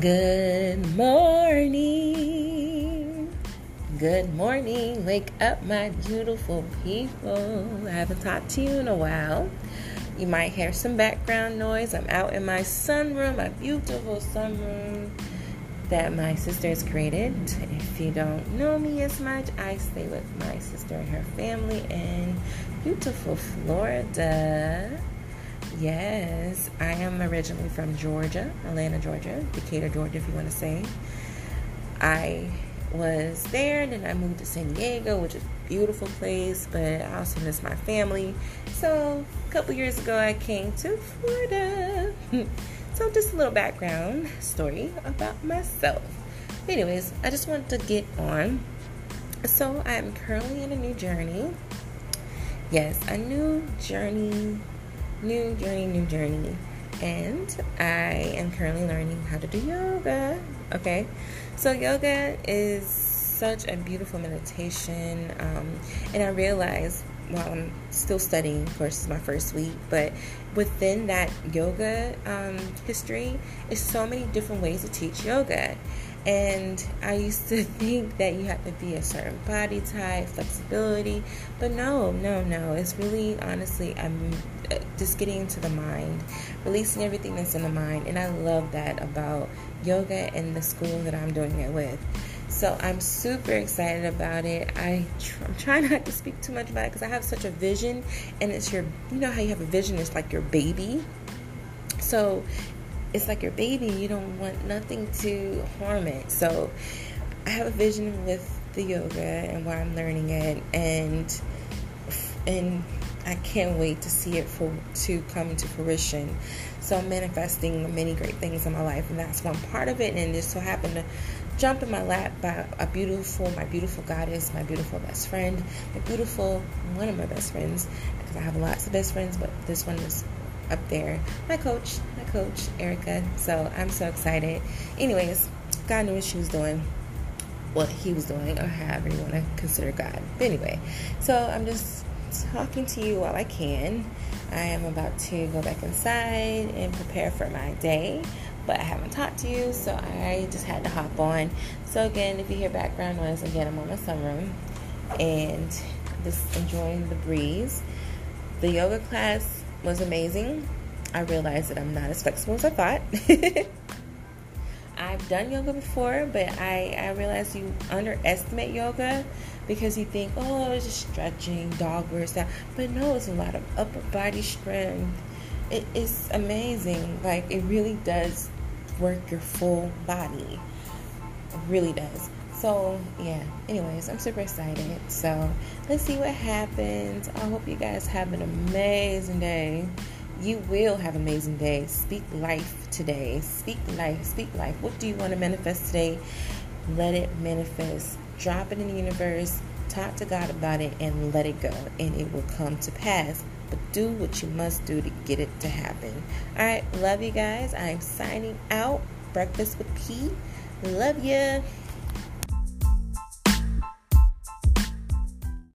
Good morning. Good morning. Wake up, my beautiful people. I haven't talked to you in a while. You might hear some background noise. I'm out in my sunroom, my beautiful sunroom that my sister has created. If you don't know me as much, I stay with my sister and her family in beautiful Florida. Yes, I am originally from Georgia, Atlanta, Georgia, Decatur, Georgia, if you want to say. I was there, and then I moved to San Diego, which is a beautiful place, but I also miss my family. So, a couple years ago, I came to Florida. so, just a little background story about myself. Anyways, I just wanted to get on. So, I'm currently in a new journey. Yes, a new journey new journey, new journey. And I am currently learning how to do yoga. Okay, so yoga is such a beautiful meditation, um, and I realized while I'm still studying, of course, it's my first week, but within that yoga um, history is so many different ways to teach yoga. And I used to think that you have to be a certain body type, flexibility, but no, no, no. It's really, honestly, I'm uh, just getting into the mind, releasing everything that's in the mind. And I love that about yoga and the school that I'm doing it with. So I'm super excited about it. I tr- I'm trying not to speak too much about it because I have such a vision, and it's your, you know how you have a vision, it's like your baby. So it's like your baby. You don't want nothing to harm it. So I have a vision with the yoga and where I'm learning it, and and I can't wait to see it for to come into fruition. So I'm manifesting many great things in my life, and that's one part of it. And just so happened to jump in my lap by a beautiful, my beautiful goddess, my beautiful best friend, my beautiful one of my best friends, because I have lots of best friends, but this one is up there. My coach, my coach, Erica. So I'm so excited. Anyways, God knew what she was doing, what he was doing, or however you want to consider God. But anyway, so I'm just talking to you while I can. I am about to go back inside and prepare for my day, but I haven't talked to you, so I just had to hop on. So again, if you hear background noise, again, I'm on my sunroom and just enjoying the breeze. The yoga class was amazing. I realized that I'm not as flexible as I thought. I've done yoga before, but I, I realized you underestimate yoga because you think, oh, it's just stretching, dog work that. But no, it's a lot of upper body strength. It is amazing. Like, it really does work your full body. It really does. So, yeah, anyways, I'm super excited. So, let's see what happens. I hope you guys have an amazing day. You will have amazing day. Speak life today. Speak life. Speak life. What do you want to manifest today? Let it manifest. Drop it in the universe. Talk to God about it and let it go, and it will come to pass. But do what you must do to get it to happen. All right, love you guys. I'm signing out. Breakfast with P. Love you.